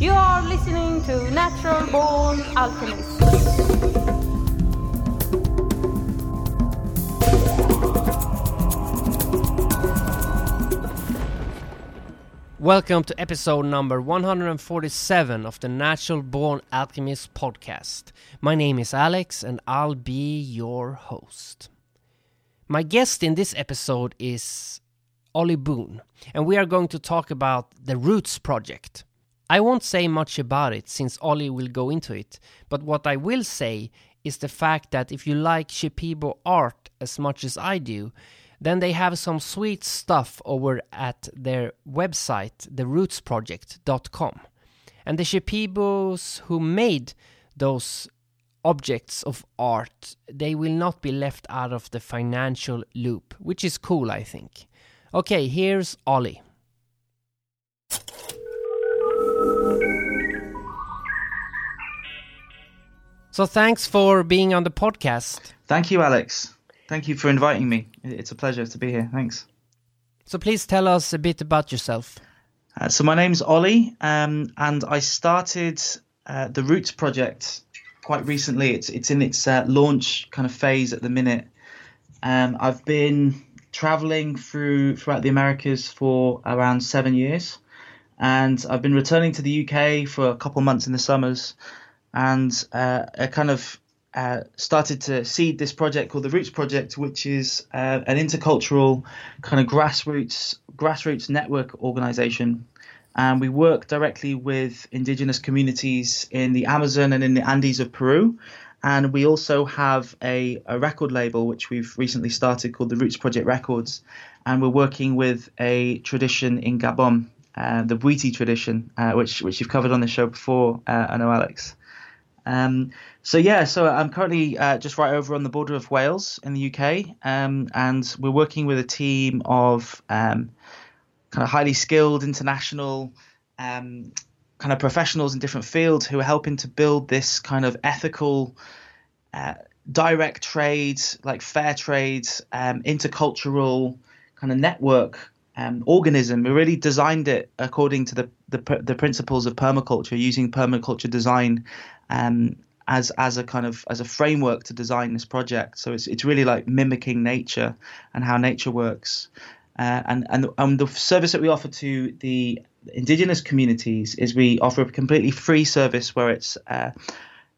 You are listening to Natural Born Alchemist. Welcome to episode number 147 of the Natural Born Alchemist podcast. My name is Alex and I'll be your host. My guest in this episode is Ollie Boone, and we are going to talk about the Roots project. I won't say much about it since Ollie will go into it, but what I will say is the fact that if you like Shipibo art as much as I do, then they have some sweet stuff over at their website, therootsproject.com. And the Shipibos who made those objects of art, they will not be left out of the financial loop, which is cool, I think. Okay, here's Ollie. So thanks for being on the podcast. Thank you, Alex. Thank you for inviting me. It's a pleasure to be here. Thanks. So please tell us a bit about yourself. Uh, so my name's Ollie, um, and I started uh, the Roots project quite recently. It's it's in its uh, launch kind of phase at the minute. Um, I've been traveling through throughout the Americas for around seven years, and I've been returning to the UK for a couple months in the summers and uh, I kind of uh, started to seed this project called the Roots Project, which is uh, an intercultural kind of grassroots grassroots network organization. And we work directly with indigenous communities in the Amazon and in the Andes of Peru. And we also have a, a record label which we've recently started called the Roots Project Records. And we're working with a tradition in Gabon, uh, the Bwiti tradition, uh, which which you've covered on the show before, uh, I know, Alex. Um, so yeah, so I'm currently uh, just right over on the border of Wales in the UK, um, and we're working with a team of um, kind of highly skilled international um, kind of professionals in different fields who are helping to build this kind of ethical. Uh, direct trade, like fair trade, um, intercultural kind of network um, organism. We really designed it according to the, the, the principles of permaculture, using permaculture design um, as as a kind of as a framework to design this project. So it's it's really like mimicking nature and how nature works. Uh, and and um, the service that we offer to the indigenous communities is we offer a completely free service where it's uh,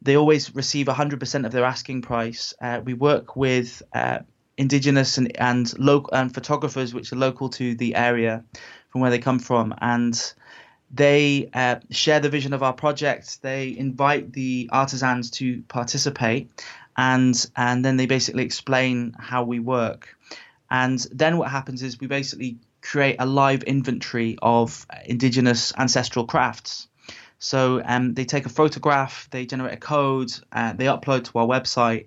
they always receive 100% of their asking price. Uh, we work with uh, indigenous and and local and photographers which are local to the area from where they come from and they uh, share the vision of our project. They invite the artisans to participate, and and then they basically explain how we work. And then what happens is we basically create a live inventory of indigenous ancestral crafts. So um, they take a photograph, they generate a code, uh, they upload to our website,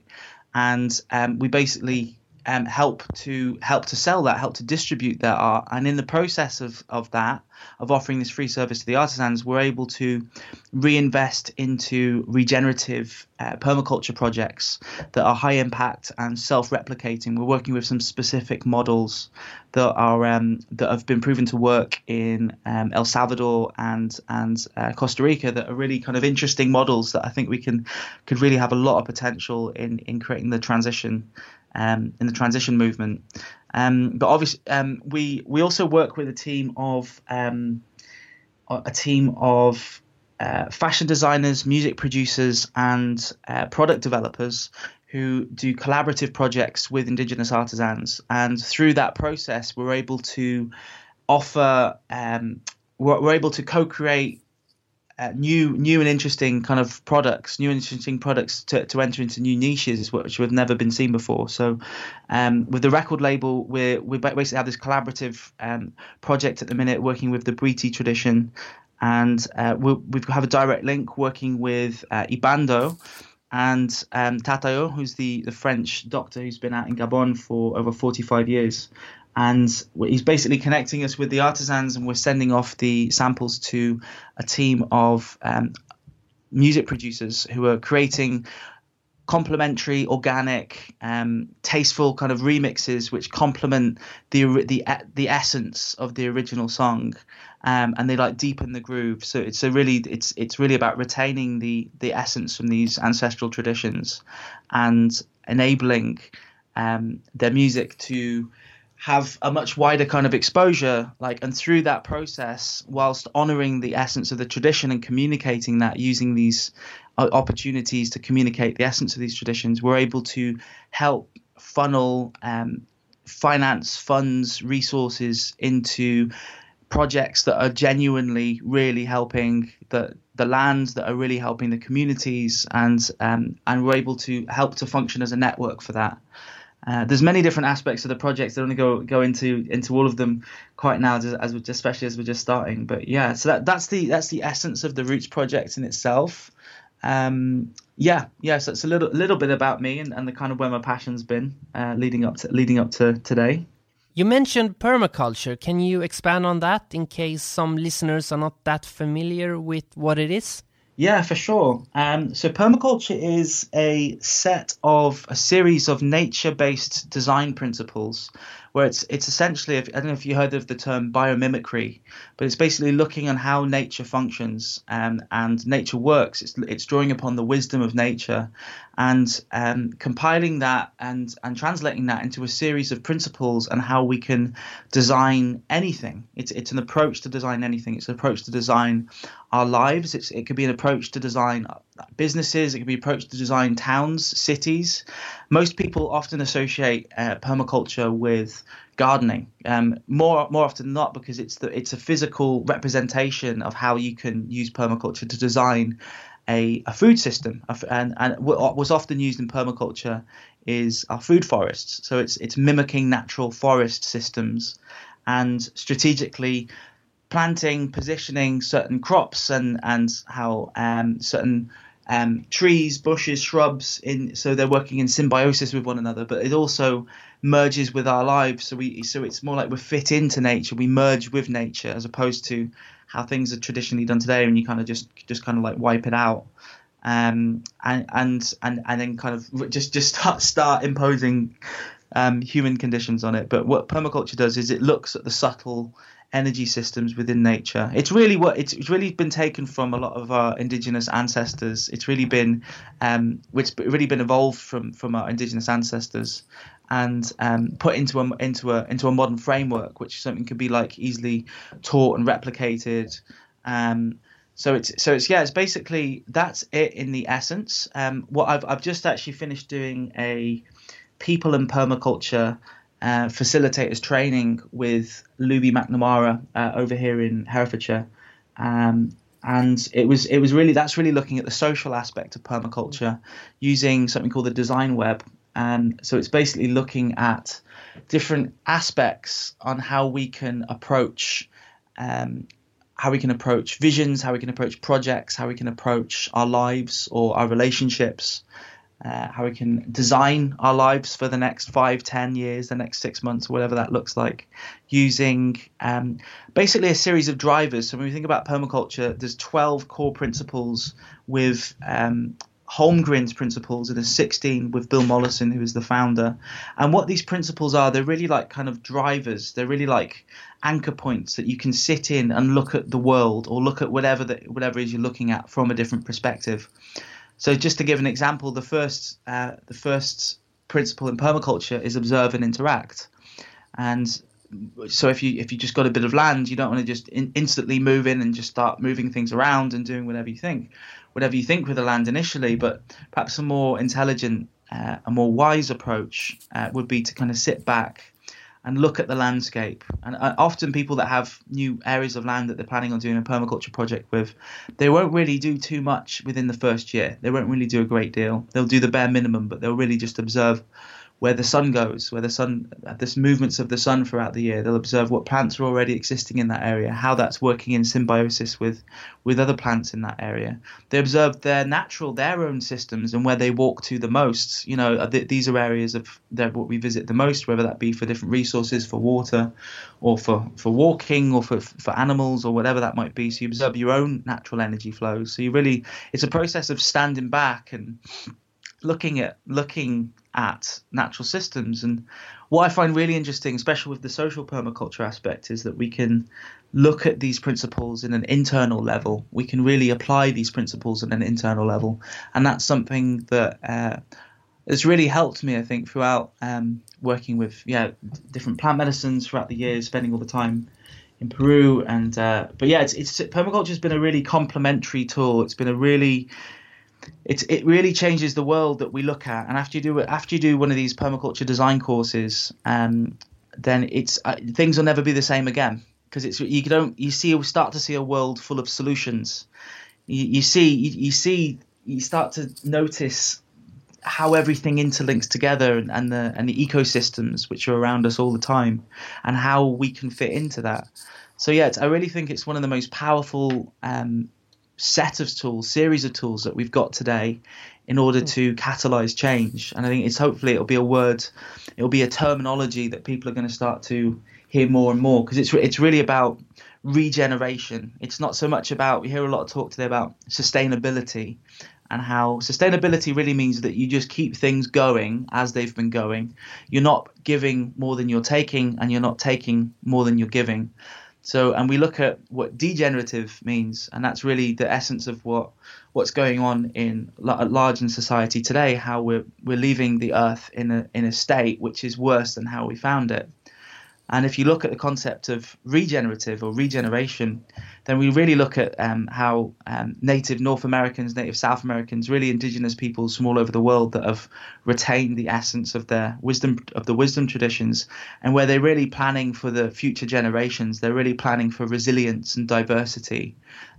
and um, we basically um, help to help to sell that, help to distribute that art, and in the process of of that, of offering this free service to the artisans, we're able to reinvest into regenerative uh, permaculture projects that are high impact and self-replicating. We're working with some specific models that are um, that have been proven to work in um, El Salvador and and uh, Costa Rica that are really kind of interesting models that I think we can could really have a lot of potential in in creating the transition um, in the transition movement. Um, but obviously, um, we we also work with a team of um, a team of uh, fashion designers, music producers, and uh, product developers who do collaborative projects with Indigenous artisans. And through that process, we're able to offer um, we're, we're able to co-create uh, new new and interesting kind of products, new and interesting products to, to enter into new niches which have never been seen before. So, um, with the record label, we we basically have this collaborative um, project at the minute working with the Bwiti tradition, and uh, we we have a direct link working with uh, Ibando and um, Tatayo, who's the, the French doctor who's been out in Gabon for over 45 years and he's basically connecting us with the artisans and we're sending off the samples to a team of um, music producers who are creating complementary, organic, um, tasteful kind of remixes which complement the the the essence of the original song, um, and they like deepen the groove. So it's a really it's it's really about retaining the the essence from these ancestral traditions, and enabling um, their music to have a much wider kind of exposure like and through that process whilst honoring the essence of the tradition and communicating that using these uh, opportunities to communicate the essence of these traditions we're able to help funnel um, finance funds resources into projects that are genuinely really helping the the lands that are really helping the communities and um, and we're able to help to function as a network for that uh, there's many different aspects of the project. I don't want to go go into into all of them quite now, as, as especially as we're just starting. But yeah, so that that's the that's the essence of the Roots project in itself. Um, yeah, yeah. So it's a little little bit about me and, and the kind of where my passion's been uh, leading up to leading up to today. You mentioned permaculture. Can you expand on that in case some listeners are not that familiar with what it is? Yeah, for sure. Um, so permaculture is a set of a series of nature-based design principles, where it's it's essentially I don't know if you heard of the term biomimicry, but it's basically looking on how nature functions um, and nature works. It's it's drawing upon the wisdom of nature, and um, compiling that and and translating that into a series of principles and how we can design anything. It's it's an approach to design anything. It's an approach to design our lives. It's it could be an approach to design businesses. It could be an approach to design towns, cities. Most people often associate uh, permaculture with gardening. Um, more more often than not, because it's the it's a physical representation of how you can use permaculture to design a, a food system. And and what was often used in permaculture is our food forests. So it's it's mimicking natural forest systems and strategically planting, positioning certain crops and and how um, certain um, trees, bushes, shrubs in so they're working in symbiosis with one another, but it also merges with our lives. So we so it's more like we fit into nature, we merge with nature as opposed to how things are traditionally done today, and you kind of just just kind of like wipe it out. Um, and and and and then kind of just just start start imposing um, human conditions on it. But what permaculture does is it looks at the subtle energy systems within nature. It's really what it's, it's really been taken from a lot of our indigenous ancestors. It's really been um, it's really been evolved from from our indigenous ancestors and um, put into a into a into a modern framework, which something could be like easily taught and replicated. Um, so it's so it's yeah, it's basically that's it in the essence. Um, what I've I've just actually finished doing a people and permaculture uh, facilitators training with Looby Macnamara uh, over here in Herefordshire. Um, and it was it was really that's really looking at the social aspect of permaculture using something called the design web. And so it's basically looking at different aspects on how we can approach um, how we can approach visions, how we can approach projects, how we can approach our lives or our relationships, uh, how we can design our lives for the next five, ten years, the next six months, whatever that looks like, using um, basically a series of drivers. So when we think about permaculture, there's 12 core principles with um, Holmgren's principles, in there's 16 with Bill Mollison, who is the founder. And what these principles are, they're really like kind of drivers. They're really like anchor points that you can sit in and look at the world or look at whatever that whatever is you're looking at from a different perspective. So just to give an example, the first uh, the first principle in permaculture is observe and interact, and so if you if you just got a bit of land, you don't want to just in, instantly move in and just start moving things around and doing whatever you think, whatever you think with the land initially. But perhaps a more intelligent, uh, a more wise approach uh, would be to kind of sit back and look at the landscape. And uh, often people that have new areas of land that they're planning on doing a permaculture project with, they won't really do too much within the first year. They won't really do a great deal. They'll do the bare minimum, but they'll really just observe where the sun goes, where the sun, uh, this movements of the sun throughout the year. They'll observe what plants are already existing in that area, how that's working in symbiosis with, with other plants in that area. They observe their natural, their own systems and where they walk to the most. You know, uh, th- these are areas of that what we visit the most, whether that be for different resources, for water, or for, for walking, or for, for animals, or whatever that might be. So you observe your own natural energy flows. So you really, it's a process of standing back and looking at looking at natural systems. And what I find really interesting, especially with the social permaculture aspect, is that we can look at these principles in an internal level. We can really apply these principles at an internal level, and that's something that uh, has really helped me, I think, throughout um, working with yeah different plant medicines throughout the years, spending all the time in Peru, and uh, but yeah, it's, it's permaculture has been a really complementary tool. It's been a really it's it really changes the world that we look at. And after you do after you do one of these permaculture design courses, um, then it's uh, things will never be the same again because it's you don't you see you start to see a world full of solutions. You, you see you, you see you start to notice how everything interlinks together and, and the and the ecosystems which are around us all the time and how we can fit into that. So yeah, I really think it's one of the most powerful um, set of tools, series of tools that we've got today in order hmm. to catalyze change. And I think it's hopefully it'll be a word, it'll be a terminology that people are going to start to hear more and more because it's it's really about regeneration. It's not so much about we hear a lot of talk today about sustainability and how sustainability really means that you just keep things going as they've been going. You're not giving more than you're taking and you're not taking more than you're giving. So, and we look at what degenerative means, and that's really the essence of what what's going on in at large in society today. How we're we're leaving the earth in a in a state which is worse than how we found it. And if you look at the concept of regenerative or regeneration, then we really look at um, how um, native North Americans, native South Americans, really indigenous peoples from all over the world that have retained the essence of their wisdom of the wisdom traditions, and where they're really planning for the future generations. They're really planning for resilience and diversity,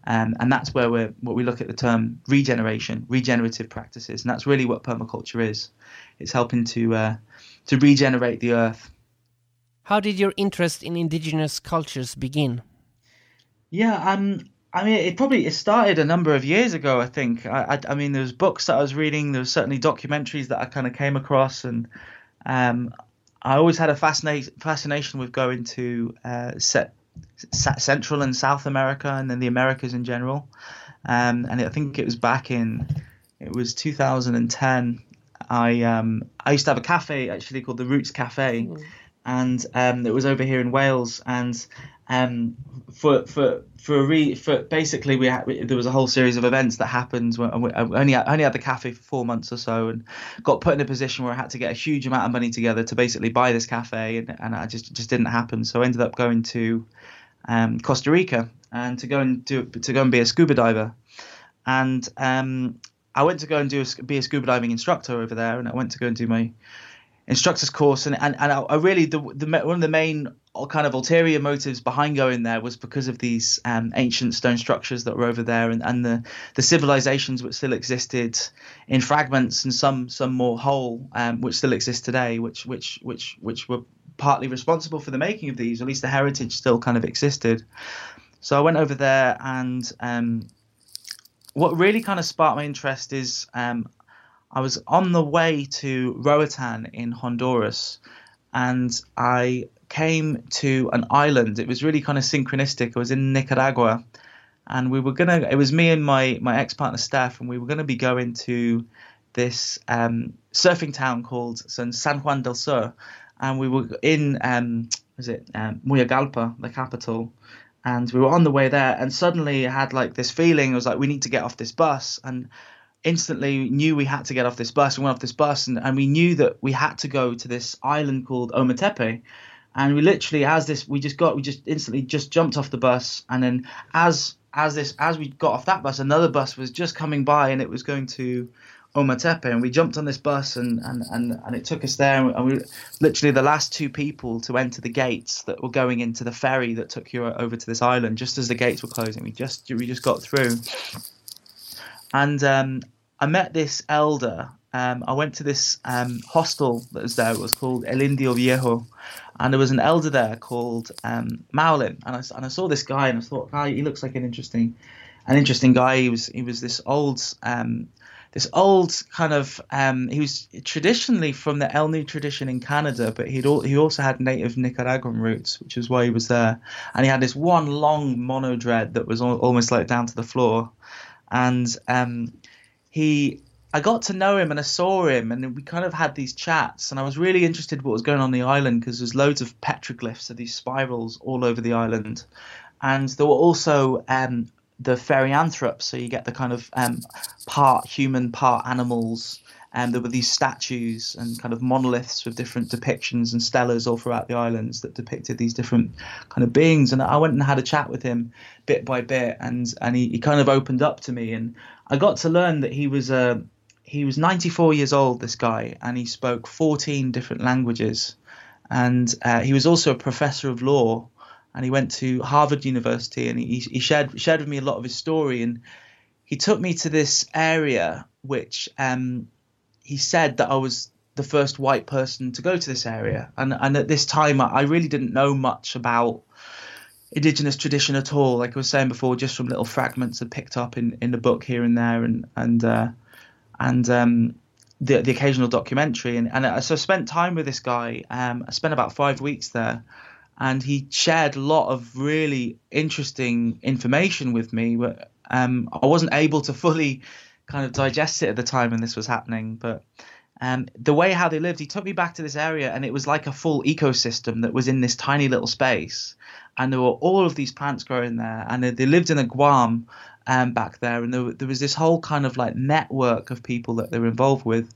um, and that's where we're what we look at the term regeneration, regenerative practices, and that's really what permaculture is. It's helping to uh, to regenerate the earth how did your interest in indigenous cultures begin? Yeah, um, I mean, it probably it started a number of years ago. I think. I, I, I mean, there was books that I was reading. There was certainly documentaries that I kind of came across, and um, I always had a fascination fascination with going to uh, set, Central and South America, and then the Americas in general. Um, and I think it was back in it was 2010. I um, I used to have a cafe actually called the Roots Cafe. Mm and um, it was over here in Wales. And um, for for for a re, for basically we, had, there was a whole series of events that happened. When, we only only had the cafe for four months or so, and got put in a position where I had to get a huge amount of money together to basically buy this cafe, and, and I just just didn't happen. So I ended up going to um, Costa Rica and to go and do to go and be a scuba diver, and um, I went to go and do a, be a scuba diving instructor over there, and I went to go and do my instructor's course, and and, and I, really the, the one of the main kind of ulterior motives behind going there was because of these um, ancient stone structures that were over there, and, and the the civilizations which still existed in fragments and some some more whole, um, which still exist today, which which which which were partly responsible for the making of these. At least the heritage still kind of existed. So I went over there and. Um, what really kind of sparked my interest is um, I was on the way to Roatan in Honduras, and I came to an island. It was really kind of synchronistic. I was in Nicaragua, and we were gonna. It was me and my my ex partner Steph, and we were gonna be going to this um, surfing town called San Juan del Sur, and we were in um, was it um, Moyogalpa, the capital, and we were on the way there, and suddenly I had like this feeling. I was like, we need to get off this bus, and instantly knew we had to get off this bus. We went off this bus, and, and we knew that we had to go to this island called Ometepe. And we literally, as this, we just got, we just instantly just jumped off the bus, and then as as this, as we got off that bus, another bus was just coming by, and it was going to Ometepe, and we jumped on this bus, and and and, and it took us there, and we literally the last two people to enter the gates that were going into the ferry that took you over to this island. Just as the gates were closing, we just we just got through, and um, I met this elder. Um, I went to this um, hostel that was there. It was called El Indio Viejo, and there was an elder there called um, Maulin. And I, and I saw this guy, and I thought, oh, he looks like an interesting, an interesting guy. He was he was this old, um, this old kind of. Um, he was traditionally from the El Nu tradition in Canada, but he'd he also had native Nicaraguan roots, which is why he was there. And he had this one long mono dread that was almost like down to the floor, and um, he I got to know him and I saw him and we kind of had these chats and I was really interested what was going on the island because there's loads of petroglyphs of these spirals all over the island, and there were also um, the therianthropes, so you get the kind of um, part human, part animals. And there were these statues and kind of monoliths with different depictions and stelas all throughout the islands that depicted these different kind of beings. And I went and had a chat with him bit by bit, and and he, he kind of opened up to me, and I got to learn that he was a he was 94 years old, this guy, and he spoke 14 different languages. And uh, he was also a professor of law, and he went to Harvard University, and he, he shared shared with me a lot of his story. And he took me to this area, which um, he said that I was the first white person to go to this area. And and at this time, I really didn't know much about indigenous tradition at all. Like I was saying before, just from little fragments I picked up in, in the book here and there, and and uh, and um, the the occasional documentary. And, and I, so I spent time with this guy. Um, I spent about five weeks there, and he shared a lot of really interesting information with me. Um, I wasn't able to fully kind of digest it at the time when this was happening, but. Um, the way how they lived, he took me back to this area, and it was like a full ecosystem that was in this tiny little space, and there were all of these plants growing there, and they, lived in a guam um, back there, and there, there was this whole kind of like network of people that they were involved with,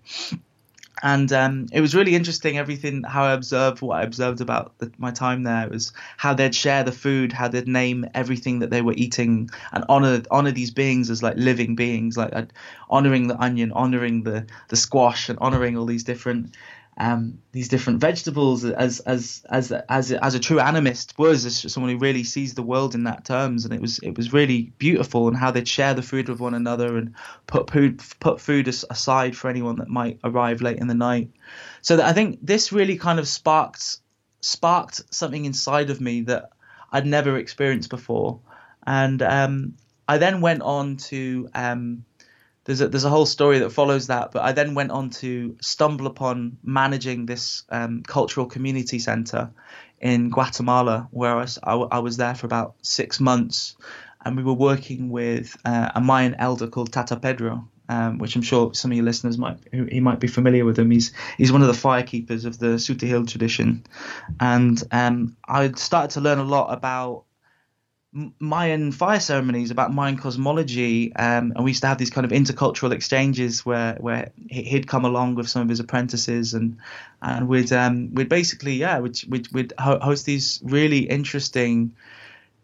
and um, it was really interesting. Everything how I observed what I observed about the, my time there was how they'd share the food, how they'd name everything that they were eating, and honor honor these beings as like living beings, like honoring the onion, honoring the the squash, and honoring all these different um, these different vegetables as as as as as a true animist was as someone who really sees the world in that terms. And it was it was really beautiful and how they'd share the food with one another and put food put food aside for anyone that might arrive late in the night. So that I think this really kind of sparked sparked something inside of me that I'd never experienced before. And um, I then went on to um, there's a, there's a whole story that follows that. But I then went on to stumble upon managing this um, cultural community center in Guatemala, where I was, I, I, was there for about six months, and we were working with uh, a Mayan elder called Tata Pedro. Um, which I'm sure some of your listeners might he might be familiar with him. He's he's one of the firekeepers of the Tz'utujil tradition, and um, I started to learn a lot about Mayan fire ceremonies, about Mayan cosmology, um, and we used to have these kind of intercultural exchanges where where he'd come along with some of his apprentices, and and we'd um, we'd basically yeah we'd we'd, we'd host these really interesting,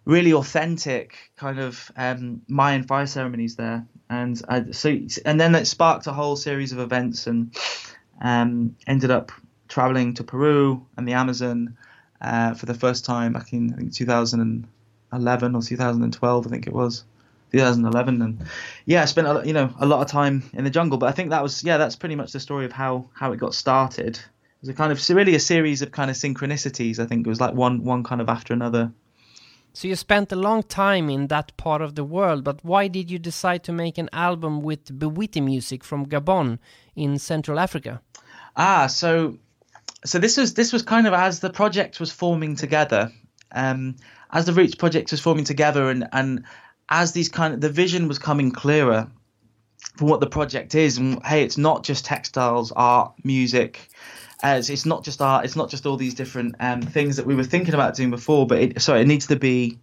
really authentic kind of um, Mayan fire ceremonies there, and I, so and then it sparked a whole series of events, and um, ended up traveling to Peru and the Amazon uh, for the first time back in I think 2000. And, 2011 or 2012, I think it was. 2011 and yeah i spent a, you know a lot of time in the jungle but i think that was yeah that's pretty much the story of how how it got started. It was a kind of really a series of kind of synchronicities i think. It was like one one kind of after another. So you spent a long time in that part of the world but why did you decide to make an album with Bwiti music from gabon in central africa? Ah so so this was this was kind of as the project was forming together. Um, as the Roots project was forming together and and as these kind of the vision was coming clearer for what the project is and hey it's not just textiles art music uh, it's, it's not just art it's not just all these different um, things that we were thinking about doing before but it, sorry it needs to be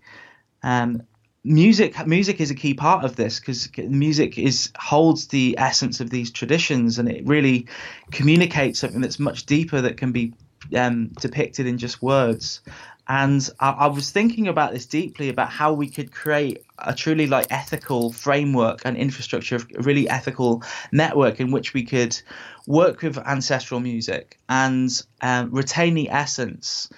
um, music music is a key part of this because music is holds the essence of these traditions and it really communicates something that's much deeper that can be um, depicted in just words and I, I, was thinking about this deeply about how we could create a truly like ethical framework and infrastructure a really ethical network in which we could work with ancestral music and um, retain the essence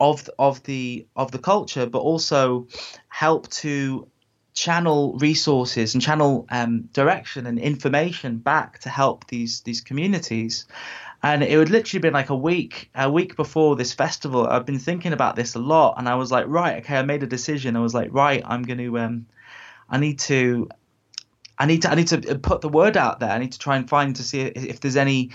of of the of the culture but also help to channel resources and channel um, direction and information back to help these these communities and it would literally been like a week a week before this festival i've been thinking about this a lot and i was like right okay i made a decision. I was like right i'm going to um i need to i need to i need to put the word out there. I need to try and find to see if there's any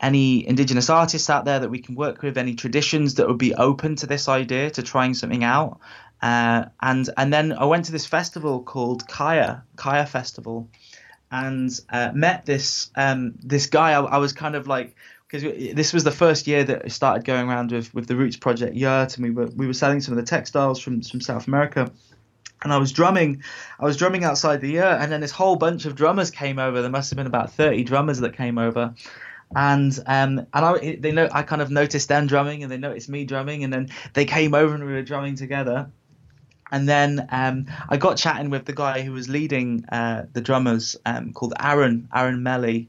any indigenous artists out there that we can work with any traditions that would be open to this idea to trying something out. Uh, and and then i went to this festival called kaya kaya festival and uh, met this um, this guy. I, I was kind of like because this was the first year that I started going around with with the Roots Project Yurt, and we were we were selling some of the textiles from from South America. And I was drumming, I was drumming outside the Yurt, and then this whole bunch of drummers came over. There must have been about thirty drummers that came over, and um and I they know I kind of noticed them drumming, and they noticed me drumming, and then they came over and we were drumming together. And then um, I got chatting with the guy who was leading uh, the drummers, um, called Aaron Aaron Melly,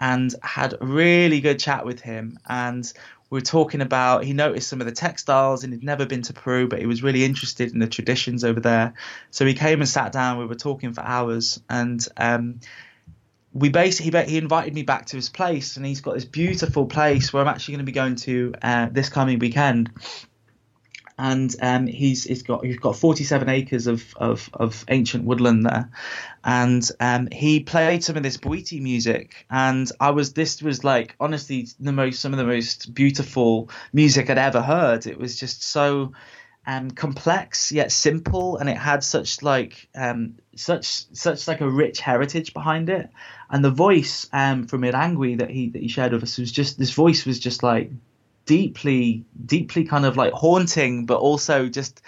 and had a really good chat with him. And we were talking about he noticed some of the textiles and he'd never been to Peru, but he was really interested in the traditions over there. So he came and sat down. We were talking for hours, and um, we basically he, invited me back to his place, and he's got this beautiful place where I'm actually going to be going to uh, this coming weekend and um, he's he's got he's got 47 acres of, of, of ancient woodland there, and um, he played some of this Bwiti music, and I was this was like honestly the most some of the most beautiful music I'd ever heard. It was just so um, complex yet simple, and it had such like um, such such like a rich heritage behind it, and the voice um, from Irangui that he that he shared with us was just this voice was just like deeply, deeply kind of like haunting, but also just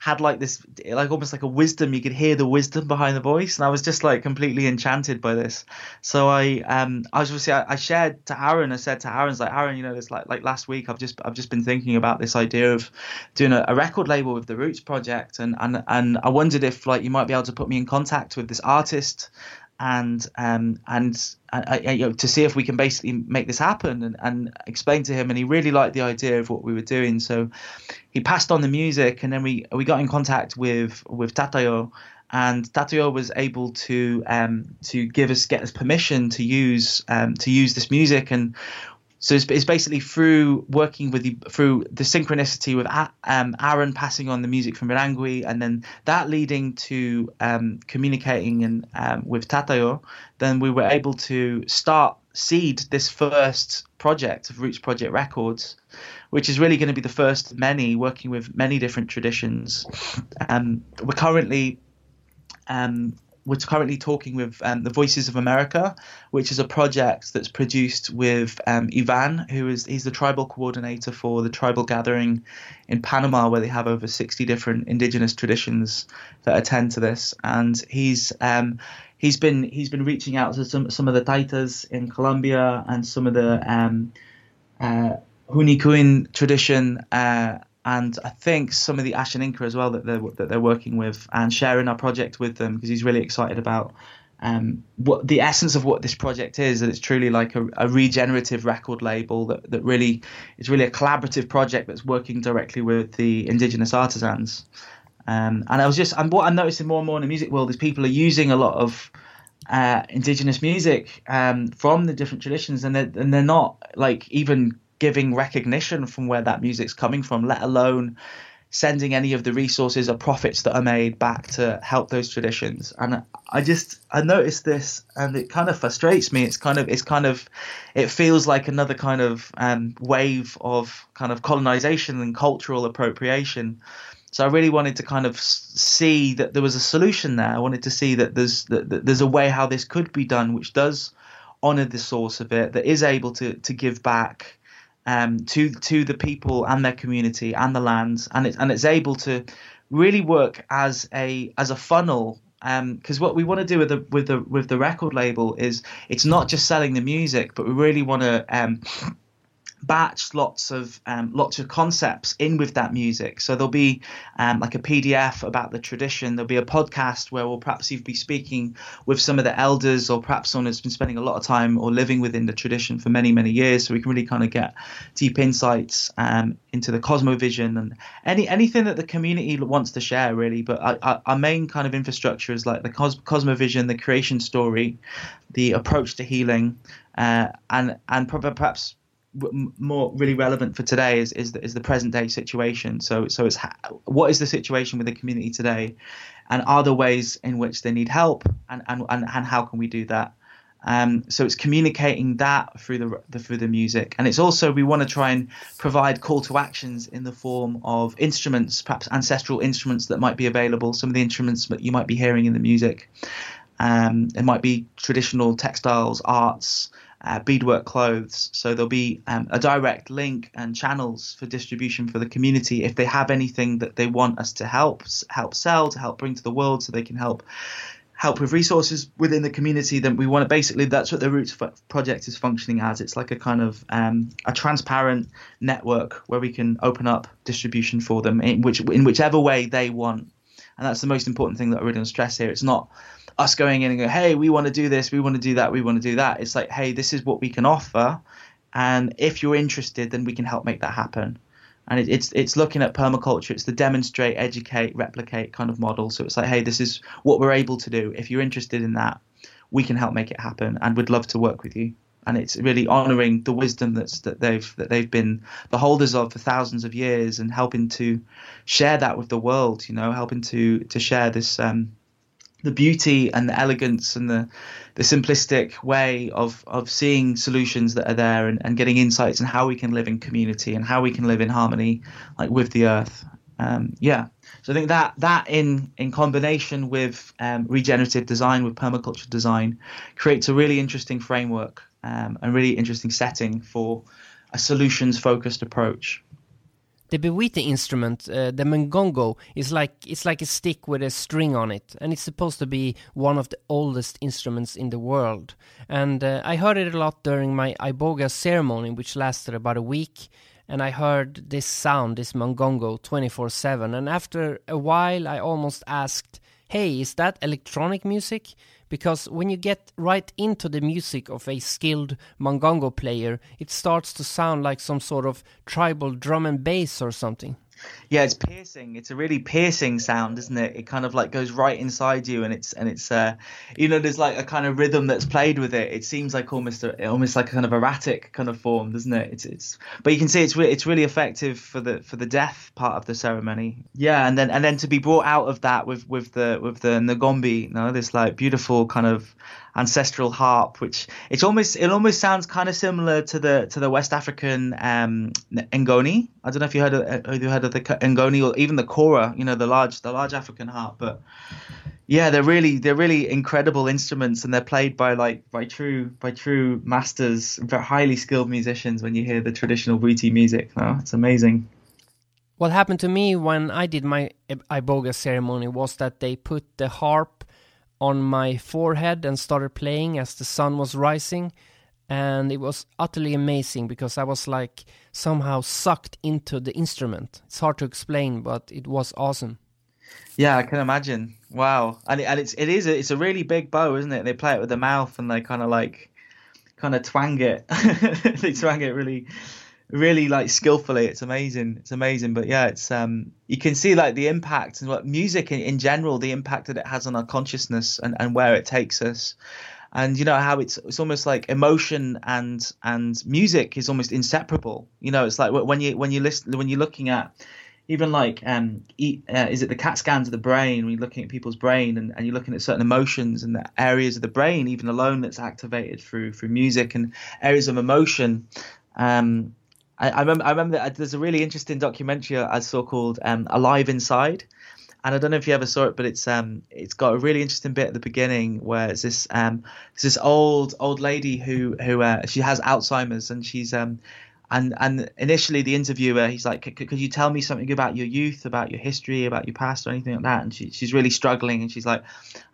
had like this, like almost like a wisdom. You could hear the wisdom behind the voice, and I was just like completely enchanted by this. So I, um, I was obviously I, I shared to Aaron. I said to Aaron's like Aaron, you know, this like like last week I've just I've just been thinking about this idea of doing a, a record label with the Roots Project, and and and I wondered if like you might be able to put me in contact with this artist and um, and you know, to see if we can basically make this happen and, and explain to him. And he really liked the idea of what we were doing, so he passed on the music, and then we we got in contact with with Tatayo, and Tatayo was able to um, to give us get us permission to use um, to use this music and so it's, it's, basically through working with the through the synchronicity with um, Aaron passing on the music from Irangui, and then that leading to um, communicating and um, with Tatayo, then we were able to start seed this first project of Roots Project Records, which is really going to be the first many working with many different traditions. Um, we're currently um, we're currently talking with um, the Voices of America, which is a project that's produced with um, Ivan, who is he's the tribal coordinator for the tribal gathering in Panama, where they have over 60 different indigenous traditions that attend to this, and he's um, he's been he's been reaching out to some some of the Taitas in Colombia and some of the um, uh, Hunikuin tradition. Uh, and I think some of the Ash and Ashaninka as well that they're that they're working with and sharing our project with them because he's really excited about um, what the essence of what this project is that it's truly like a, a, regenerative record label that, that really is really a collaborative project that's working directly with the indigenous artisans. Um, and I was just and what I'm noticing more and more in the music world is people are using a lot of uh, indigenous music um, from the different traditions and they're, and they're not like even giving recognition from where that music's coming from, let alone sending any of the resources or profits that are made back to help those traditions. And I just I noticed this, and it kind of frustrates me. It's kind of it's kind of it feels like another kind of um, wave of kind of colonization and cultural appropriation. So I really wanted to kind of see that there was a solution there. I wanted to see that there's that, that there's a way how this could be done, which does honor the source of it, that is able to to give back um, to to the people and their community and the lands, and it's and it's able to really work as a as a funnel. Because um, what we want to do with the with the with the record label is it's not just selling the music, but we really want to um, batch lots of um, lots of concepts in with that music. So there'll be um, like a PDF about the tradition. There'll be a podcast where we'll perhaps even be speaking with some of the elders, or perhaps someone who's been spending a lot of time or living within the tradition for many many years. So we can really kind of get deep insights um, into the cosmovision and any anything that the community wants to share really. But our main kind of infrastructure is like the cos- cosmovision, the creation story, the approach to healing, uh, and and perhaps more really relevant for today is is the, is the present day situation. So so it's ha- what is the situation with the community today, and are there ways in which they need help, and and and, and how can we do that? Um, so it's communicating that through the, the, through the music, and it's also we want to try and provide call to actions in the form of instruments, perhaps ancestral instruments that might be available. Some of the instruments that you might be hearing in the music, Um, it might be traditional textiles, arts, uh, beadwork clothes. So there'll be um, a direct link and channels for distribution for the community if they have anything that they want us to help help sell, to help bring to the world, so they can help help with resources within the community. Then we want to basically that's what the Roots project is functioning as. It's like a kind of um, a transparent network where we can open up distribution for them in which in whichever way they want. And that's the most important thing that I really want to stress here. It's not us going in and go, hey, we want to do this, we want to do that, we want to do that. It's like, hey, this is what we can offer, and if you're interested, then we can help make that happen. And it, it's it's looking at permaculture. It's the demonstrate, educate, replicate kind of model. So it's like, hey, this is what we're able to do. If you're interested in that, we can help make it happen, and we'd love to work with you and it's really honouring the wisdom that's that they've that they've been the holders of for thousands of years and helping to share that with the world you know helping to to share this um, the beauty and the elegance and the the simplistic way of of seeing solutions that are there and, and getting insights on how we can live in community and how we can live in harmony like with the earth. Um, yeah. So I think that that in in combination with um, regenerative design with permaculture design creates a really interesting framework um, and really interesting setting for a solutions focused approach the Bwiti instrument, uh, the mongongo, is like it's like a stick with a string on it, and it's supposed to be one of the oldest instruments in the world. And uh, I heard it a lot during my iboga ceremony, which lasted about a week. And I heard this sound, this mongongo, 24/7. And after a while, I almost asked, "Hey, is that electronic music?" because when you get right into the music of a skilled mongongo player, it starts to sound like some sort of tribal drum and bass or something. Yeah, it's piercing. It's a really piercing sound, isn't it? It kind of like goes right inside you, and it's and it's uh, you know, there's like a kind of rhythm that's played with it. It seems like almost a, almost like a kind of erratic kind of form, doesn't it? It's it's, but you can see it's re- it's really effective for the for the death part of the ceremony. Yeah, and then and then to be brought out of that with with the with the ngombi, you know, this like beautiful kind of ancestral harp, which it's almost it almost sounds kind of similar to the to the West African um, ngoni. I don't know if you heard of, uh, you heard of the ngoni or even the kora, you know, the large the large African harp, but yeah, they're really they're really incredible instruments, and they're played by like by true by true masters, highly skilled musicians. When you hear the traditional Bwiti music, oh, it's amazing. What happened to me when I did my iboga ceremony was that they put the harp on my forehead and started playing as the sun was rising. And it was utterly amazing because I was like somehow sucked into the instrument. It's hard to explain, but it was awesome. Yeah, I can imagine. Wow, and it, and it's it is a, it's a really big bow, isn't it? They play it with the mouth and they kind of like kind of twang it. they twang it really really like skillfully. It's amazing. It's amazing. But yeah, it's um you can see like the impact and what music in, in general, the impact that it has on our consciousness and, and where it takes us. And you know how it's it's almost like emotion and and music is almost inseparable. You know, it's like when you when you listen when you're looking at even like um eat, uh, is it the cat scans of the brain when you're looking at people's brain and, and you're looking at certain emotions and the areas of the brain even alone that's activated through through music and areas of emotion um I, I remember I remember that there's a really interesting documentary I saw called um, Alive Inside, and I don't know if you ever saw it, but it's um it's got a really interesting bit at the beginning where it's this um it's this old old lady who who uh, she has Alzheimer's and she's um and and initially the interviewer he's like could you tell me something about your youth about your history about your past or anything like that? And she, she's really struggling and she's like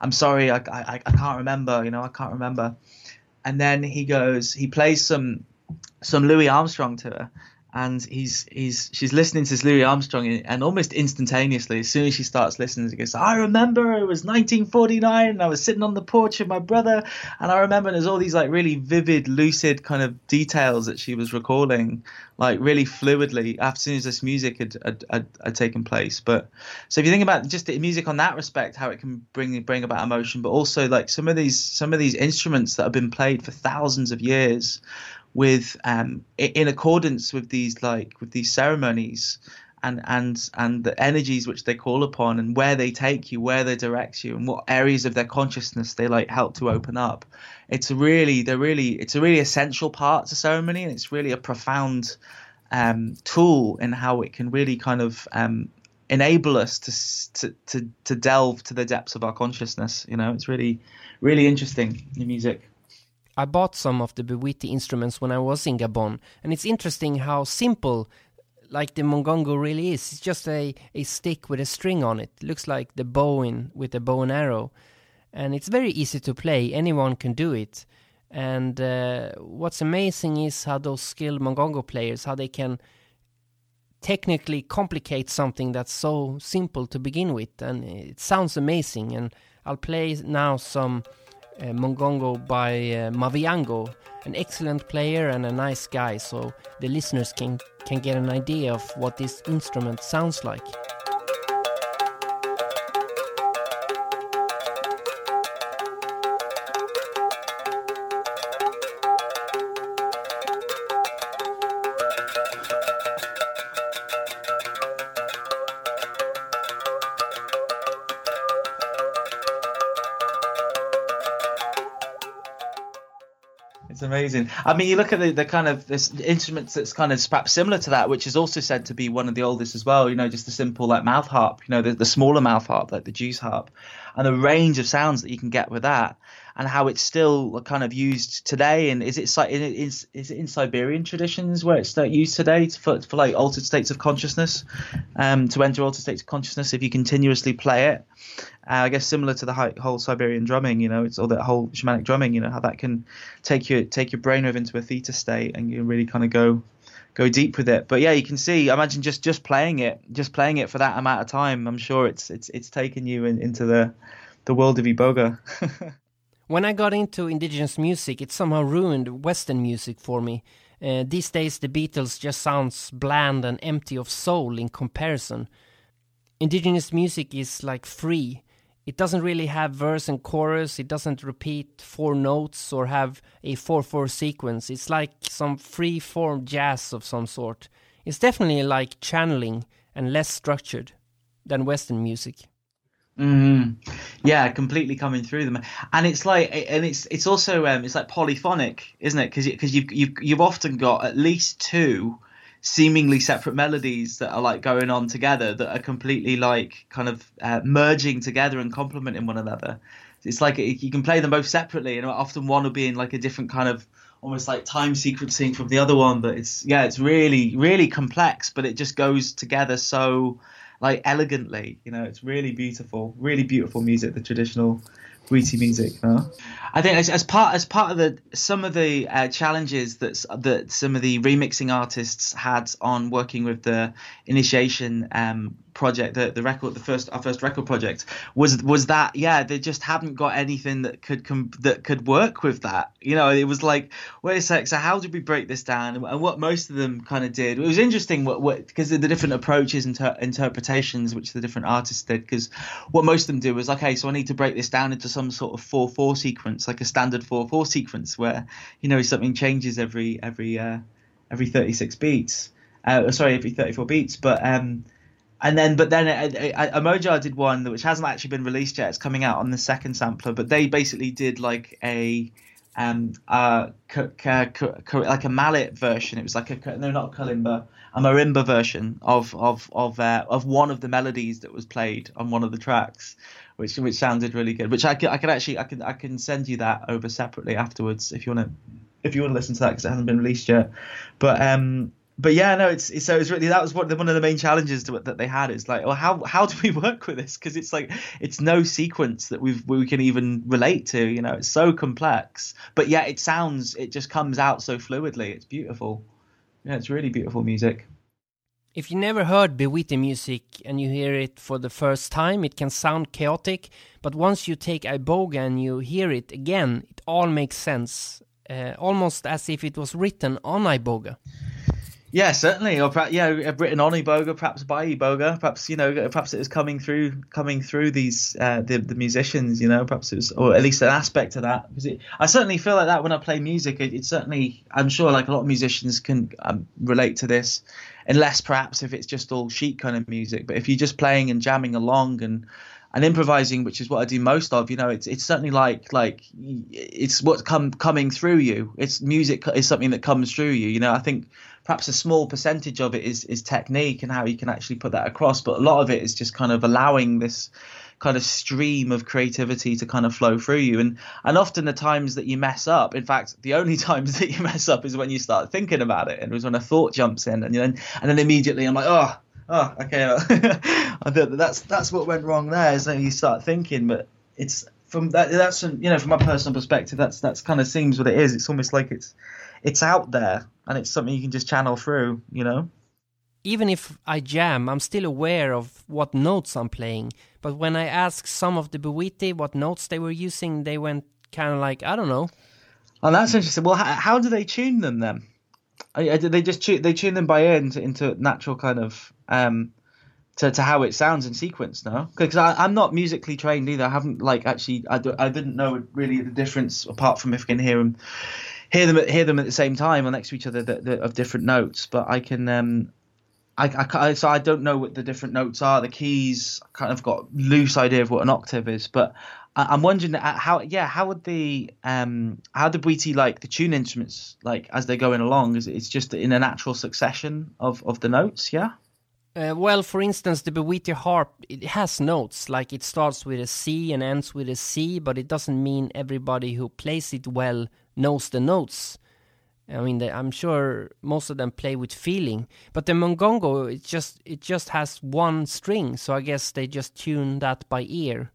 i'm sorry I, I i can't remember you know i can't remember. And then he goes he plays some some Louis Armstrong to her, and he's he's she's listening to this Louis Armstrong, and almost instantaneously, as soon as she starts listening, she goes, "I remember it was 1949, and I was sitting on the porch with my brother, and I remember there's all these like really vivid, lucid kind of details that she was recalling, like really fluidly, as soon as this music had had, had, had taken place. But so if you think about just the music on that respect, how it can bring bring about emotion, but also like some of these some of these instruments that have been played for thousands of years with um, in accordance with these like with these ceremonies and and and the energies which they call upon and where they take you where they direct you and what areas of their consciousness they like help to open up it's really they're really it's a really essential part to ceremony and it's really a profound um, tool in how it can really kind of um, enable us to, to to to delve to the depths of our consciousness. You know, it's really really interesting the music. I bought some of the Bwiti instruments when I was in Gabon, and it's interesting how simple like the mongongo really is. It's just a, a stick with a string on it. looks like the bow in with a bow and arrow. And it's very easy to play. Anyone can do it. And uh, what's amazing is how those skilled mongongo players, how they can technically complicate something that's so simple to begin with. And it sounds amazing. And I'll play now some uh, mongongo by uh, Maviango, an excellent player and a nice guy, so the listeners can can get an idea of what this instrument sounds like. Amazing. I mean, you look at the, the kind of this instruments that's kind of perhaps similar to that, which is also said to be one of the oldest as well. You know, just the simple like mouth harp. You know, the, the smaller mouth harp, like the Jew's harp, and the range of sounds that you can get with that, and how it's still kind of used today. And is it is is it in Siberian traditions where it's used today for for like altered states of consciousness, um, to enter altered states of consciousness if you continuously play it. Uh, I guess similar to the whole Siberian drumming, you know, it's all that whole shamanic drumming, you know, how that can take your take your brainwave into a theta state and you really kind of go go deep with it. But yeah, you can see. Imagine just just playing it, just playing it for that amount of time. I'm sure it's it's it's taken you in, into the the world of iboga. when I got into indigenous music, it somehow ruined Western music for me. Uh, these days, the Beatles just sounds bland and empty of soul in comparison. Indigenous music is like free. It doesn't really have verse and chorus. It doesn't repeat four notes or have a 4 4 sequence. It's like some free form jazz of some sort. It's definitely like channeling and less structured than Western music. Mm, yeah, completely coming through them, and it's like, and it's it's also um, it's like polyphonic, isn't it? Because because you've you've you've often got at least two seemingly separate melodies that are like going on together that are completely like kind of uh, merging together and complementing one another. It's like you can play them both separately, and often one will be in like a different kind of almost like time sequencing from the other one. But it's yeah, it's really really complex, but it just goes together so like elegantly. You know, it's really beautiful, really beautiful music. The traditional Bwiti music. No? I think as, as, part as part of the some of the uh, challenges that that some of the remixing artists had on working with the initiation um, project, the, the record, the first our first record project was was that yeah they just hadn't got anything that could com- that could work with that. You know, it was like wait a sec, so how did we break this down? And what most of them kind of did. It was interesting what what because the different approaches and inter- interpretations which the different artists did. Because what most of them do was okay, so I need to break this down into some sort of four four sequence, like a standard four four sequence where you know something changes every every uh, every 36 beats. Uh, sorry, every 34 beats, but um, and then but then Emojar did one which hasn't actually been released yet. It's coming out on the second sampler, but they basically did like a um uh like a mallet version. It was like a no not a kalimba, a marimba version of of of uh, of one of the melodies that was played on one of the tracks, which which sounded really good. Which I can I can actually I can I can send you that over separately afterwards if you want to if you want to listen to that because it hasn't been released yet. But um but yeah, no, it's, it's so it's really that was one one of the main challenges to, that they had. It's like, well, how how do we work with this? Because it's like it's no sequence that we we can even relate to. You know, it's so complex, but yeah, it sounds it just comes out so fluidly. It's beautiful. Yeah, it's really beautiful music. If you never heard Bwiti music and you hear it for the first time, it can sound chaotic, but once you take Iboga and you hear it again, it all makes sense, uh, almost as if it was written on Iboga. Yeah, certainly, or perhaps, yeah, written on Iboga, perhaps by Iboga, perhaps you know, perhaps it was coming through, coming through these uh, the the musicians, you know, perhaps it was, or at least an aspect of that. Because I certainly feel like that when I play music. It, it certainly, I'm sure, like a lot of musicians can um, relate to this, unless perhaps if it's just all sheet kind of music. But if you're just playing and jamming along and and improvising, which is what I do most of. You know, it's it's certainly like like it's what's come coming through you. It's music is something that comes through you. You know, I think perhaps a small percentage of it is is technique and how you can actually put that across, but a lot of it is just kind of allowing this kind of stream of creativity to kind of flow through you and and often the times that you mess up in fact the only times that you mess up is when you start thinking about it and it was when a thought jumps in and then and then immediately i'm like oh oh okay i thought that's that's what went wrong there is that you start thinking but it's from that that's you know from my personal perspective that's that's kind of seems what it is it's almost like it's it's out there and it's something you can just channel through you know even if I jam, I'm still aware of what notes I'm playing. But when I asked some of the Bwiti what notes they were using, they went kind of like, I don't know. Oh, that's interesting. Well, how, how do they tune them then? I, I, they just tune, they tune them by ear into, into natural kind of um, to, to how it sounds in sequence no? Because i'm not musically trained either. I haven't like actually I, do, I didn't know really the difference apart from if i can hear them hear them hear them at the same time or next to each other that, that, of different notes. But i can um I, I, so I don't know what the different notes are, the keys. I kind of got loose idea of what an octave is, but I, am wondering uh, how, yeah, how would the, um, how did Bwiti like the tune instruments like as they're going along? Is it, it's just in a natural succession of of the notes? Yeah. Uh, well, for instance, the Bwiti harp it has notes like it starts with a C and ends with a C, but it doesn't mean everybody who plays it well knows the notes. I mean, they, I'm sure most of them play with feeling, but the mongongo it just it just has one string, so I guess they just tune that by ear.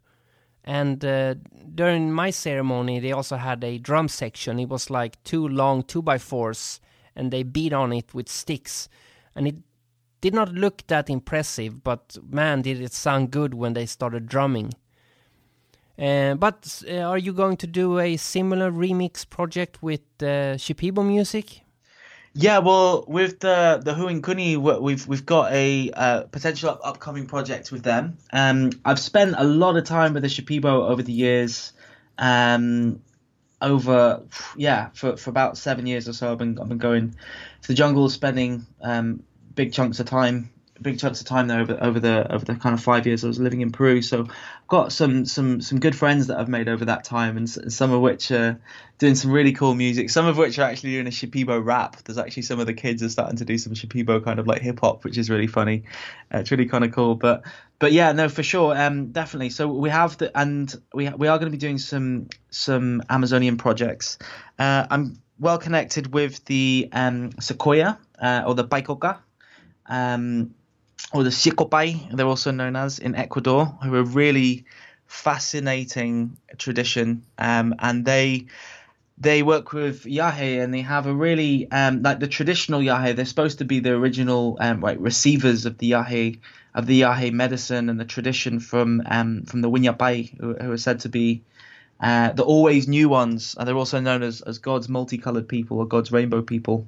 And uh, during my ceremony, they also had a drum section. It was like two long two by fours, and they beat on it with sticks, and it did not look that impressive. But man, did it sound good when they started drumming. Uh, but uh, are you going to do a similar remix project with uh, Shipibo music? Yeah, well, with the the Huni Kuin, we've we've got a uh, potential upcoming project with them. Um, I've spent a lot of time with the Shipibo over the years. Um, over yeah, for, for about seven years or so, I've been I've been going to the jungle, spending um, big chunks of time big chunks of time there over, over the over the kind of five years I was living in Peru. So got some some some good friends that I've made over that time, and some of which are doing some really cool music. Some of which are actually doing a Shipibo rap. There's actually some of the kids are starting to do some Shipibo kind of like hip hop, which is really funny. Uh, it's really kind of cool. But but yeah, no, for sure, um, definitely. So we have the and we we are going to be doing some some Amazonian projects. Uh, I'm well connected with the um, Sequoia uh, or the Baikoka. Um, or the Sicopai, they're also known as in Ecuador, who are really fascinating tradition, um, and they they work with Yahe and they have a really um, like the traditional Yahe. They're supposed to be the original um, like receivers of the Yahe of the Yahe medicine and the tradition from um, from the Winyapai, who, who are said to be uh, the always new ones. And they're also known as, as God's multicolored people or God's rainbow people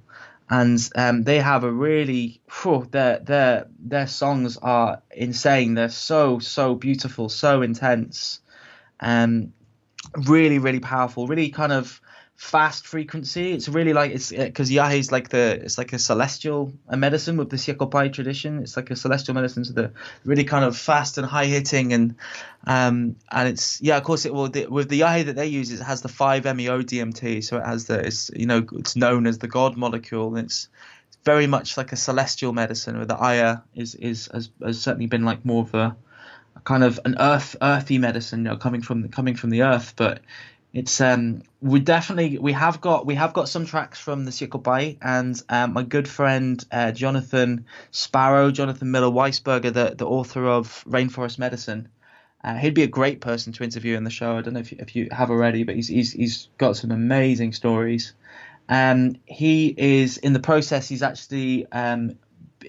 and um, they have a really whew, their their their songs are insane. They're so so beautiful, so intense, um, really really powerful, really kind of fast frequency. It's really like it's because uh, is like the it's like a celestial a medicine with the Siakopai tradition. It's like a celestial medicine, so the really kind of fast and high hitting and um and it's yeah of course it will with the Yahe that they use it has the five MEO DMT, so it has the it's you know it's known as the God molecule. And it's very much like a celestial medicine, where the Aya is is has, has certainly been like more of a kind of an earth earthy medicine, you know, coming from the, coming from the earth, but it's um we definitely we have got we have got some tracks from the Sicopai and um, my good friend uh, Jonathan Sparrow, Jonathan Miller Weisberger, the the author of Rainforest Medicine. Uh, he'd be a great person to interview in the show. I don't know if you, if you have already, but he's he's he's got some amazing stories. Um, he is in the process. He's actually um,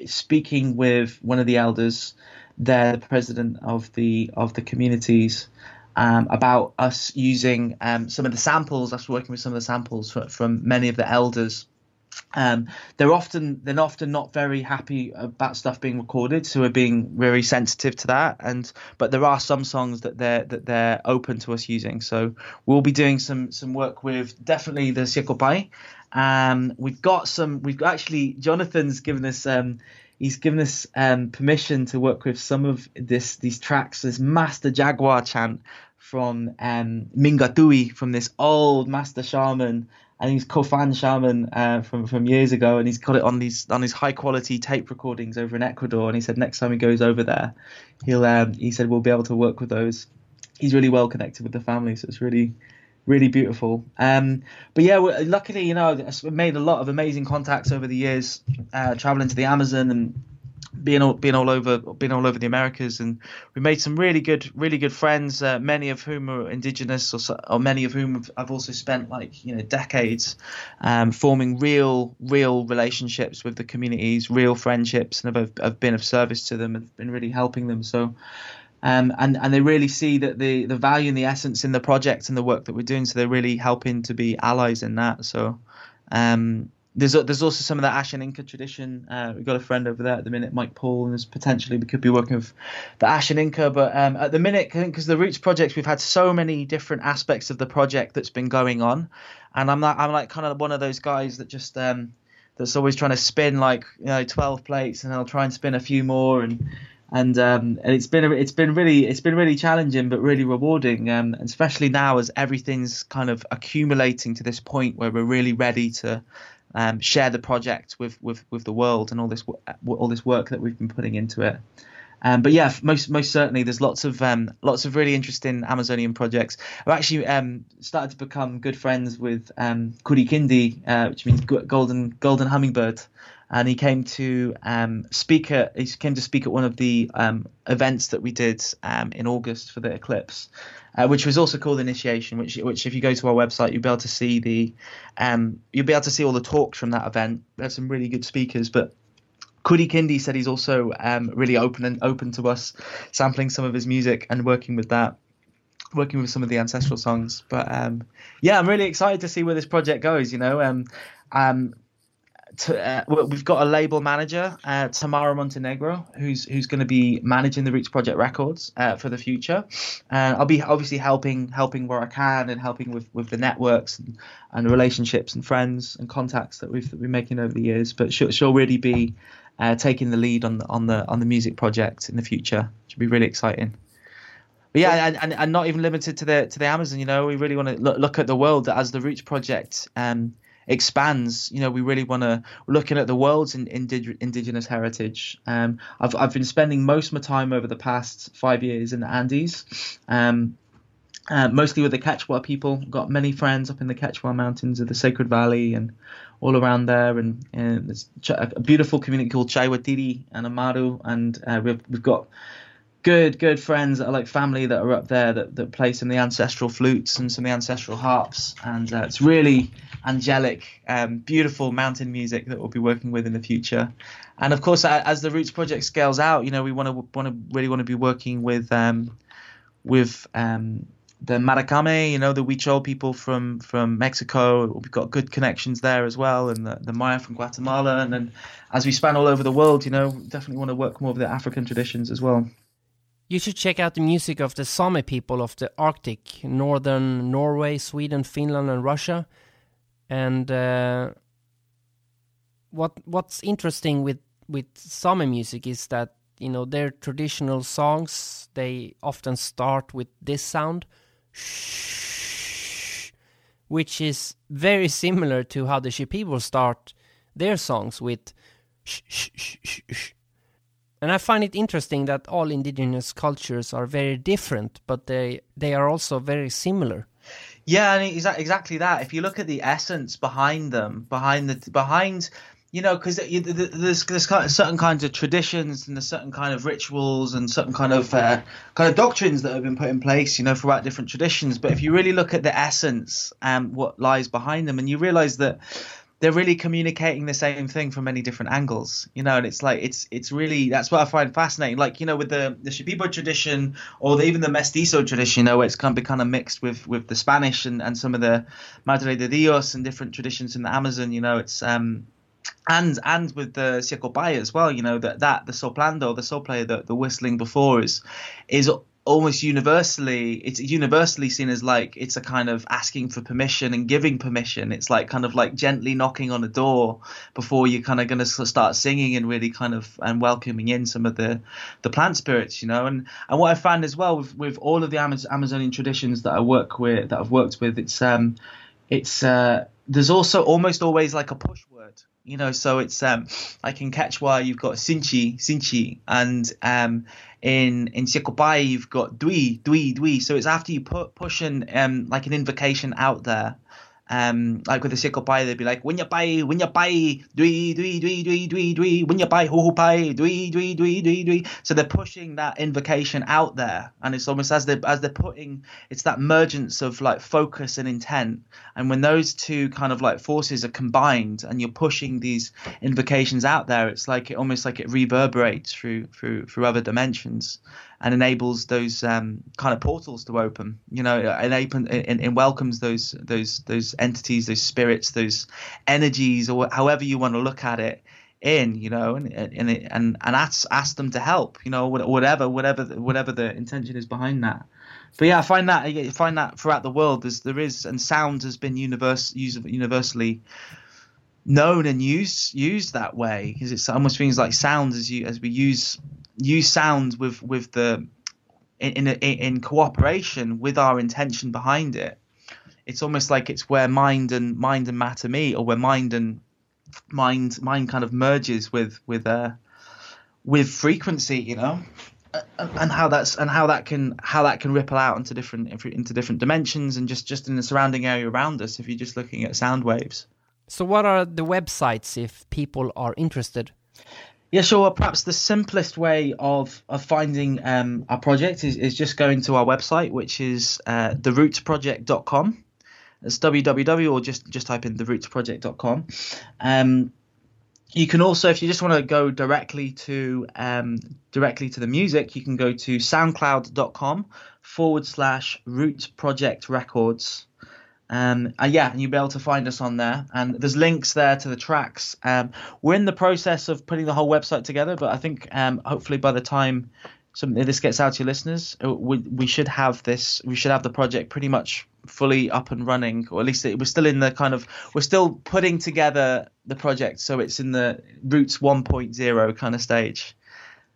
speaking with one of the elders. They're the president of the of the communities um, about us using um, some of the samples, us working with some of the samples for, from many of the elders. Um, they're often they're often not very happy about stuff being recorded, so we're being very sensitive to that. And but there are some songs that they're that they're open to us using. So we'll be doing some some work with definitely the Siekopai. Um, we've got some. We've actually Jonathan's given us. Um, he's given us um, permission to work with some of this these tracks. This Master Jaguar chant from um, Mingatui, from this old Master Shaman and he's Kofan Shaman uh, from from years ago, and he's got it on these on his high quality tape recordings over in Ecuador. And he said next time he goes over there, he'll um, he said we'll be able to work with those. He's really well connected with the family, so it's really really beautiful. Um, but yeah, luckily, you know, I've made a lot of amazing contacts over the years, uh, traveling to the Amazon and being all being all over being all over the Americas, and we made some really good really good friends. Uh, many of whom are indigenous, or, or many of whom I've also spent like you know decades um, forming real real relationships with the communities, real friendships, and have, have been of service to them and been really helping them. So. Um, and and they really see that the the value and the essence in the project and the work that we're doing. So they're really helping to be allies in that. So um, there's there's also some of that Asháninka tradition. Uh, we've got a friend over there at the minute, Mike Paul, and there's potentially we could be working with the Asháninka. But um, at the minute, because the Roots project, we've had so many different aspects of the project that's been going on, and I'm like I'm like kind of one of those guys that just um, that's always trying to spin like you know 12 plates, and I'll try and spin a few more and. And um, and it's been it's been really it's been really challenging but really rewarding um, especially now as everything's kind of accumulating to this point where we're really ready to um, share the project with, with, with the world and all this all this work that we've been putting into it. Um, but yeah, most most certainly, there's lots of um, lots of really interesting Amazonian projects. I've actually um, started to become good friends with um, Kurikindi, uh, which means golden golden hummingbird, and he came to um, speak at he came to speak at one of the um, events that we did um, in August for the eclipse uh, which was also called Initiation. Which, which if you go to our website, you'll be able to see the, um, you'll be able to see all the talks from that event. Had some really good speakers, but Kurikindi said he's also um, really open and open to us sampling some of his music and working with that, working with some of the ancestral songs. But um, yeah, I'm really excited to see where this project goes. You know, um, um, to, uh, we've got a label manager, uh, Tamara Montenegro, who's who's going to be managing the Roots Project Records uh, for the future. And I'll be obviously helping helping where I can and helping with, with the networks and, and relationships and friends and contacts that we've been making over the years. But she'll, she'll really be uh, taking the lead on the on the on the music project in the future. Should be really exciting. But yeah, and, and, and not even limited to the to the Amazon. You know, we really want to look, look at the world as the Roots Project. Um, expands, you know, we really want to looking at the world's in, indig, indigenous heritage. Um, I've I've been spending most of my time over the past five years in the Andes. Um, uh, mostly with the Quechua people. Got many friends up in the Quechua Mountains of the Sacred Valley and all around there. And, and there's a beautiful community called Chaiwatiri and Amaru. And uh, we've, we've got good good friends that are like family that are up there that, that play some of the ancestral flutes and some of the ancestral harps and uh, it's really angelic um, beautiful mountain music that we'll be working with in the future and of course as the roots project scales out you know we want to want to really want to be working with um, with um, the Maracame, you know, the Huichol people from from Mexico. We've got good connections there as well, and the, the Maya from Guatemala. And then as we span all over the world, you know, definitely want to work more with the African traditions as well. You should check out the music of the Sami people of the Arctic, northern Norway, Sweden, Finland, and Russia. And uh, what what's interesting with with Sami music is that you know their traditional songs they often start with this sound, which is very similar to how the Shipibo start their songs with sh sh sh sh sh and I find it interesting that all indigenous cultures are very different, but they they are also very similar. Yeah, and exactly that. If you look at the essence behind them, behind the behind, you know, because there's there's certain kinds of traditions and there's certain kind of rituals and certain kind of uh, kind of doctrines that have been put in place, you know, throughout different traditions. But if you really look at the essence and what lies behind them, and you realize that they're really communicating the same thing from many different angles, you know, and it's like it's it's really that's what I find fascinating. Like you know, with the the Shipibo tradition or the, even the Mestizo tradition, you know, it's kind of kind of mixed with with the Spanish and, and some of the Madre de Dios and different traditions in the Amazon. You know, it's um and and with the Siacopaya as well, you know that that the soplando, the soul the, the whistling before is is almost universally it's universally seen as like it's a kind of asking for permission and giving permission. It's like kind of like gently knocking on a door before you're kind of going to start singing and really kind of and welcoming in some of the the plant spirits you know? And and what i found as well with with all of the amazonian traditions that i work with that i've worked with it's um it's uh there's also almost always like a push word you know? So it's um like in Quechua you've got sinchi sinchi and um in in Siokopaya you've got dui dui dui. So it's after you put push an um like an invocation out there um, like with the pie, they'd be like, when you buy, when you buy, dui, dui, dui, dui, dui, dui, when you buy, ho, ho, pai, dui, dui, dui, dui, dui. So they're pushing that invocation out there. And it's almost as they're, as they're putting, it's that mergence of like focus and intent. And when those two kind of like forces are combined and you're pushing these invocations out there, it's like it almost like it reverberates through, through, through other dimensions and enables those um, kind of portals to open. You know, and, and, and welcomes those those those entities, those spirits, those energies, or however you want to look at it in you know and and and, and ask ask them to help you know whatever whatever whatever the intention is behind that but yeah i find that I find that throughout the world there's there is and sound has been universe universally known and used used that way because it's almost things like sound as you as we use use sound with with the in, in in cooperation with our intention behind it. It's almost like it's where mind and mind and matter meet or where mind and mind mind kind of merges with with uh with frequency you know? And how that's and how that can how that can ripple out into different into different dimensions and just just in the surrounding area around us if you're just looking at sound waves. So what are the websites if people are interested yeah, sure. Perhaps the simplest way of of finding um, our project is, is just going to our website, which is uh, therootsproject.com. It's www or just just type in therootsproject.com. Um, you can also, if you just want to go directly to um, directly to the music, you can go to soundcloud.com forward slash Roots Project Records. Um, and yeah, and you'll be able to find us on there. And there's links there to the tracks. Um, we're in the process of putting the whole website together, but I think um, hopefully by the time something this gets out to your listeners, uh, we, we should have this. We should have the project pretty much fully up and running, or at least it, we're still in the kind of we're still putting together the project, so it's in the Roots 1.0 kind of stage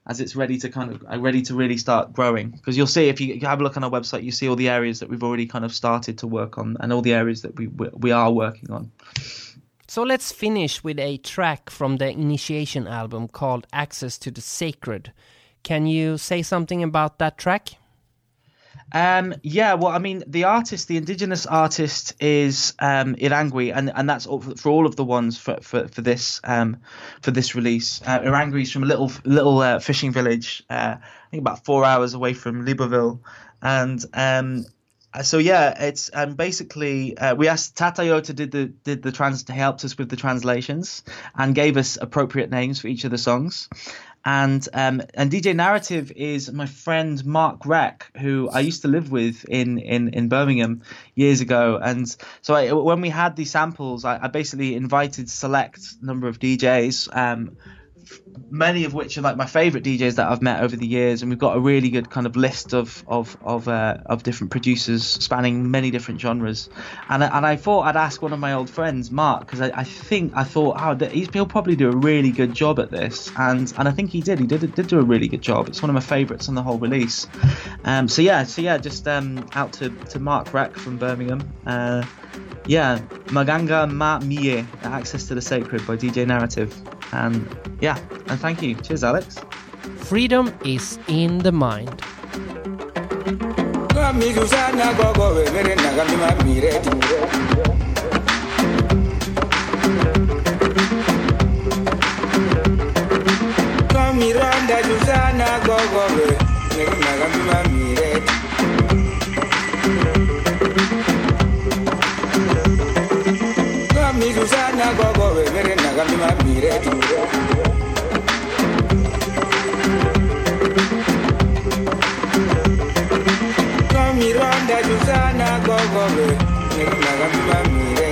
as it's ready to kind of uh, ready to really start growing. Because you'll see if you have a look on our website, you see all the areas that we've already kind of started to work on, and all the areas that we we are working on. So let's finish with a track from the initiation album called "Access to the Sacred." Can you say something about that track? Um, yeah, well, I mean, the artist, the indigenous artist, is um, Irangui, and and that's all for, for, all of the ones for for, for this um, for this release. Uh, Irangui is from a little little uh, fishing village, uh, I think about four hours away from Libreville, and um, so yeah, it's um, basically uh, we asked Tatayota did the did the trans helped us with the translations and gave us appropriate names for each of the songs, and um, and DJ Narrative is my friend Mark Reck, who I used to live with in in, in Birmingham years ago. And so I, when we had these samples, I, I basically invited select number of DJs. Um, many of which are like my favorite DJs that I've met over the years, and we've got a really good kind of list of of of uh, of different producers spanning many different genres. And and I thought I'd ask one of my old friends, Mark, because I, I think I thought, oh, he'll probably do a really good job at this, and and I think he did. He did did do a really good job. It's one of my favorites on the whole release. Um, so yeah, so yeah, just um, out to to Mark Reck from Birmingham. Uh, yeah, Maganga Ma Mie, Access to the Sacred by DJ Narrative. And yeah, and thank you. Cheers, Alex. Freedom is in the mind. Miranda Jusana Gogo, Susana gogo bebere nagamima mire Miranda Susana gogo bebere nagamima mire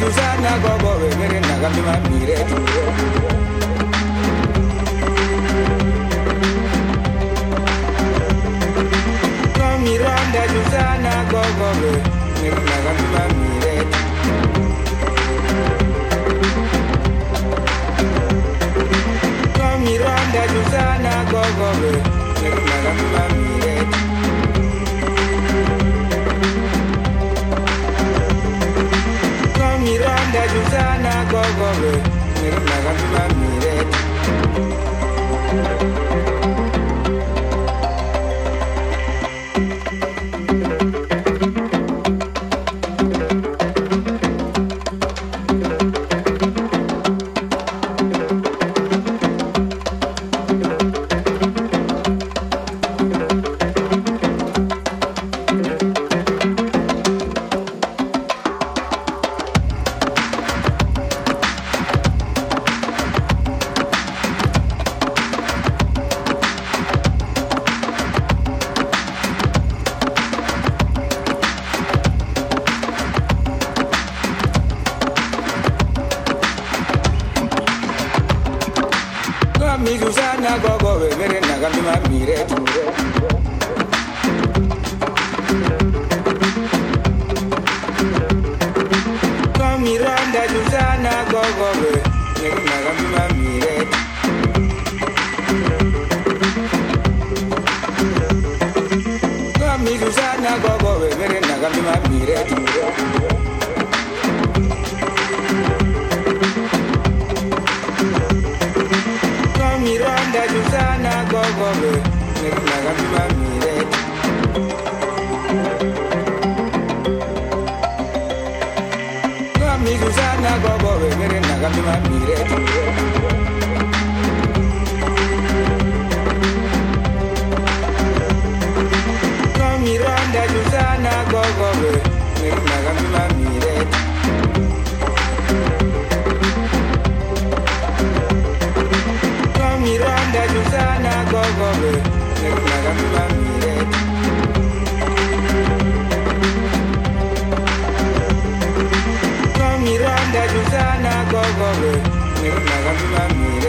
Susana gogo bebere nagamima Miranda, Susana, go, go, go, go, go, go, go, go, go,